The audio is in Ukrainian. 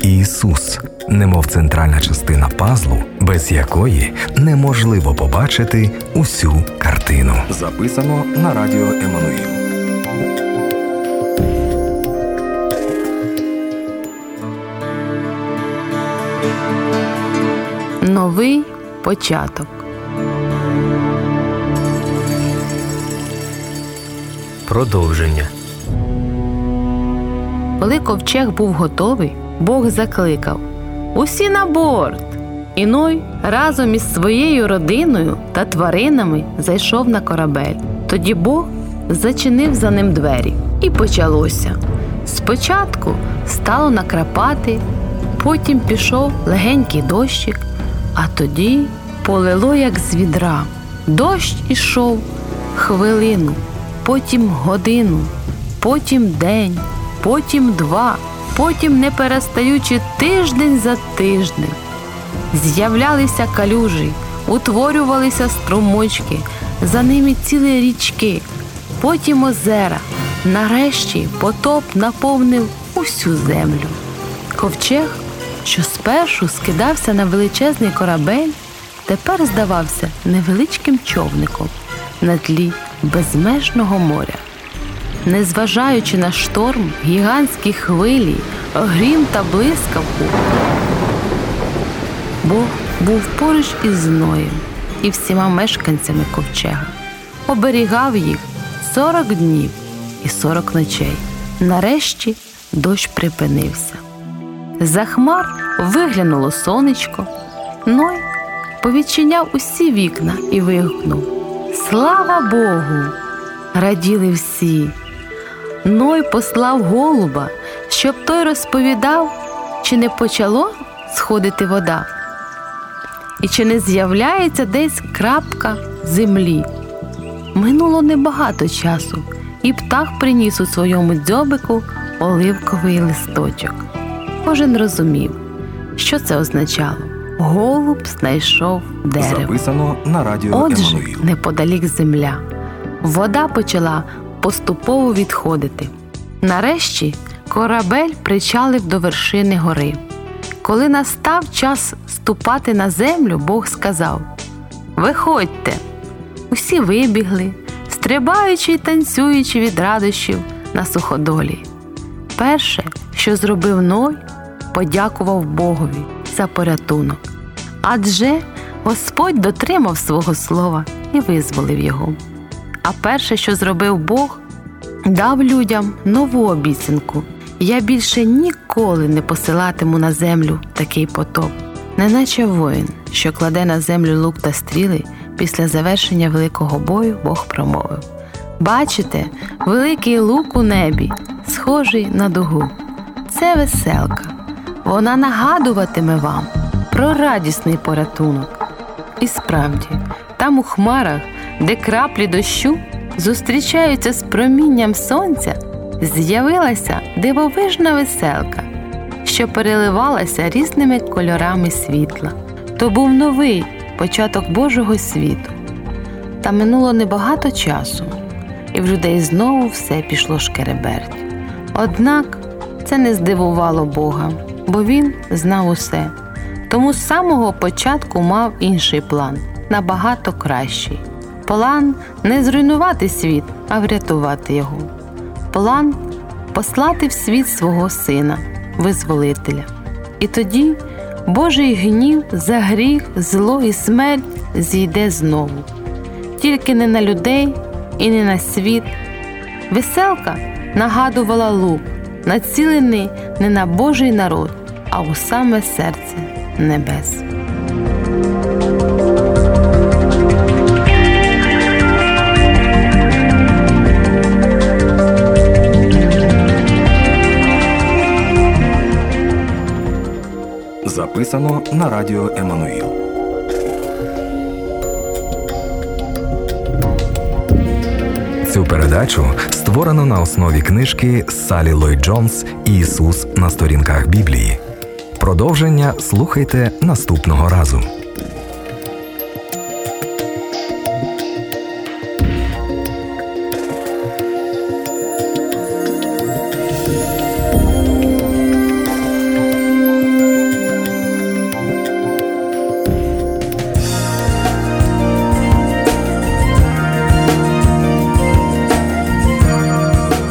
Ісус, немов центральна частина пазлу, без якої неможливо побачити усю картину. Записано на радіо Еммануїл. Новий початок. Продовження. Коли ковчег був готовий, Бог закликав Усі на борт. І Ной разом із своєю родиною та тваринами зайшов на корабель. Тоді Бог зачинив за ним двері, і почалося. Спочатку стало накрапати, потім пішов легенький дощик, а тоді полило, як з відра. Дощ ішов хвилину, потім годину, потім день, потім два, потім не перестаючи тиждень за тижнем. З'являлися калюжі, утворювалися струмочки, за ними цілі річки, потім озера. Нарешті потоп наповнив усю землю. Ковчег, що спершу скидався на величезний корабель, тепер здавався невеличким човником на тлі безмежного моря. Незважаючи на шторм, гігантські хвилі, грім та блискавку, Бог був поруч із Ноєм і всіма мешканцями ковчега, оберігав їх 40 днів і 40 ночей. Нарешті дощ припинився. За хмар виглянуло сонечко. Ной повідчиняв усі вікна і вигукнув Слава Богу! Раділи всі. Ной послав голуба, щоб той розповідав, чи не почало сходити вода, і чи не з'являється десь крапка землі. Минуло небагато часу, і птах приніс у своєму дзьобику оливковий листочок. Кожен розумів, що це означало. Голуб знайшов дерево. Записано на радіо Отже, Еммануїл. неподалік земля. Вода почала поступово відходити. Нарешті корабель причалив до вершини гори. Коли настав час ступати на землю, Бог сказав: Виходьте! Усі вибігли, стрибаючи й танцюючи від радощів на суходолі. Перше, що зробив Ной, подякував Богові за порятунок. Адже Господь дотримав свого слова і визволив його. А перше, що зробив Бог, дав людям нову обіцянку. Я більше ніколи не посилатиму на землю такий потоп, неначе воїн, що кладе на землю лук та стріли після завершення великого бою, Бог промовив: Бачите, великий лук у небі, схожий на дугу. Це веселка. Вона нагадуватиме вам про радісний порятунок. І справді, там у хмарах, де краплі дощу зустрічаються з промінням сонця, з'явилася дивовижна веселка, що переливалася різними кольорами світла. То був новий початок Божого світу. Та минуло небагато часу, і в людей знову все пішло шкереберть. Однак це не здивувало Бога, бо він знав усе. Тому з самого початку мав інший план, набагато кращий. План не зруйнувати світ, а врятувати його. План послати в світ свого сина, визволителя. І тоді Божий гнів за гріх, зло і смерть зійде знову. Тільки не на людей і не на світ. Веселка нагадувала лук, націлений не на Божий народ, а у саме серце небес. Записано на радіо Еммануїл. Цю передачу створено на основі книжки Салі Ллойд Джонс Ісус на сторінках Біблії. Продовження слухайте наступного разу.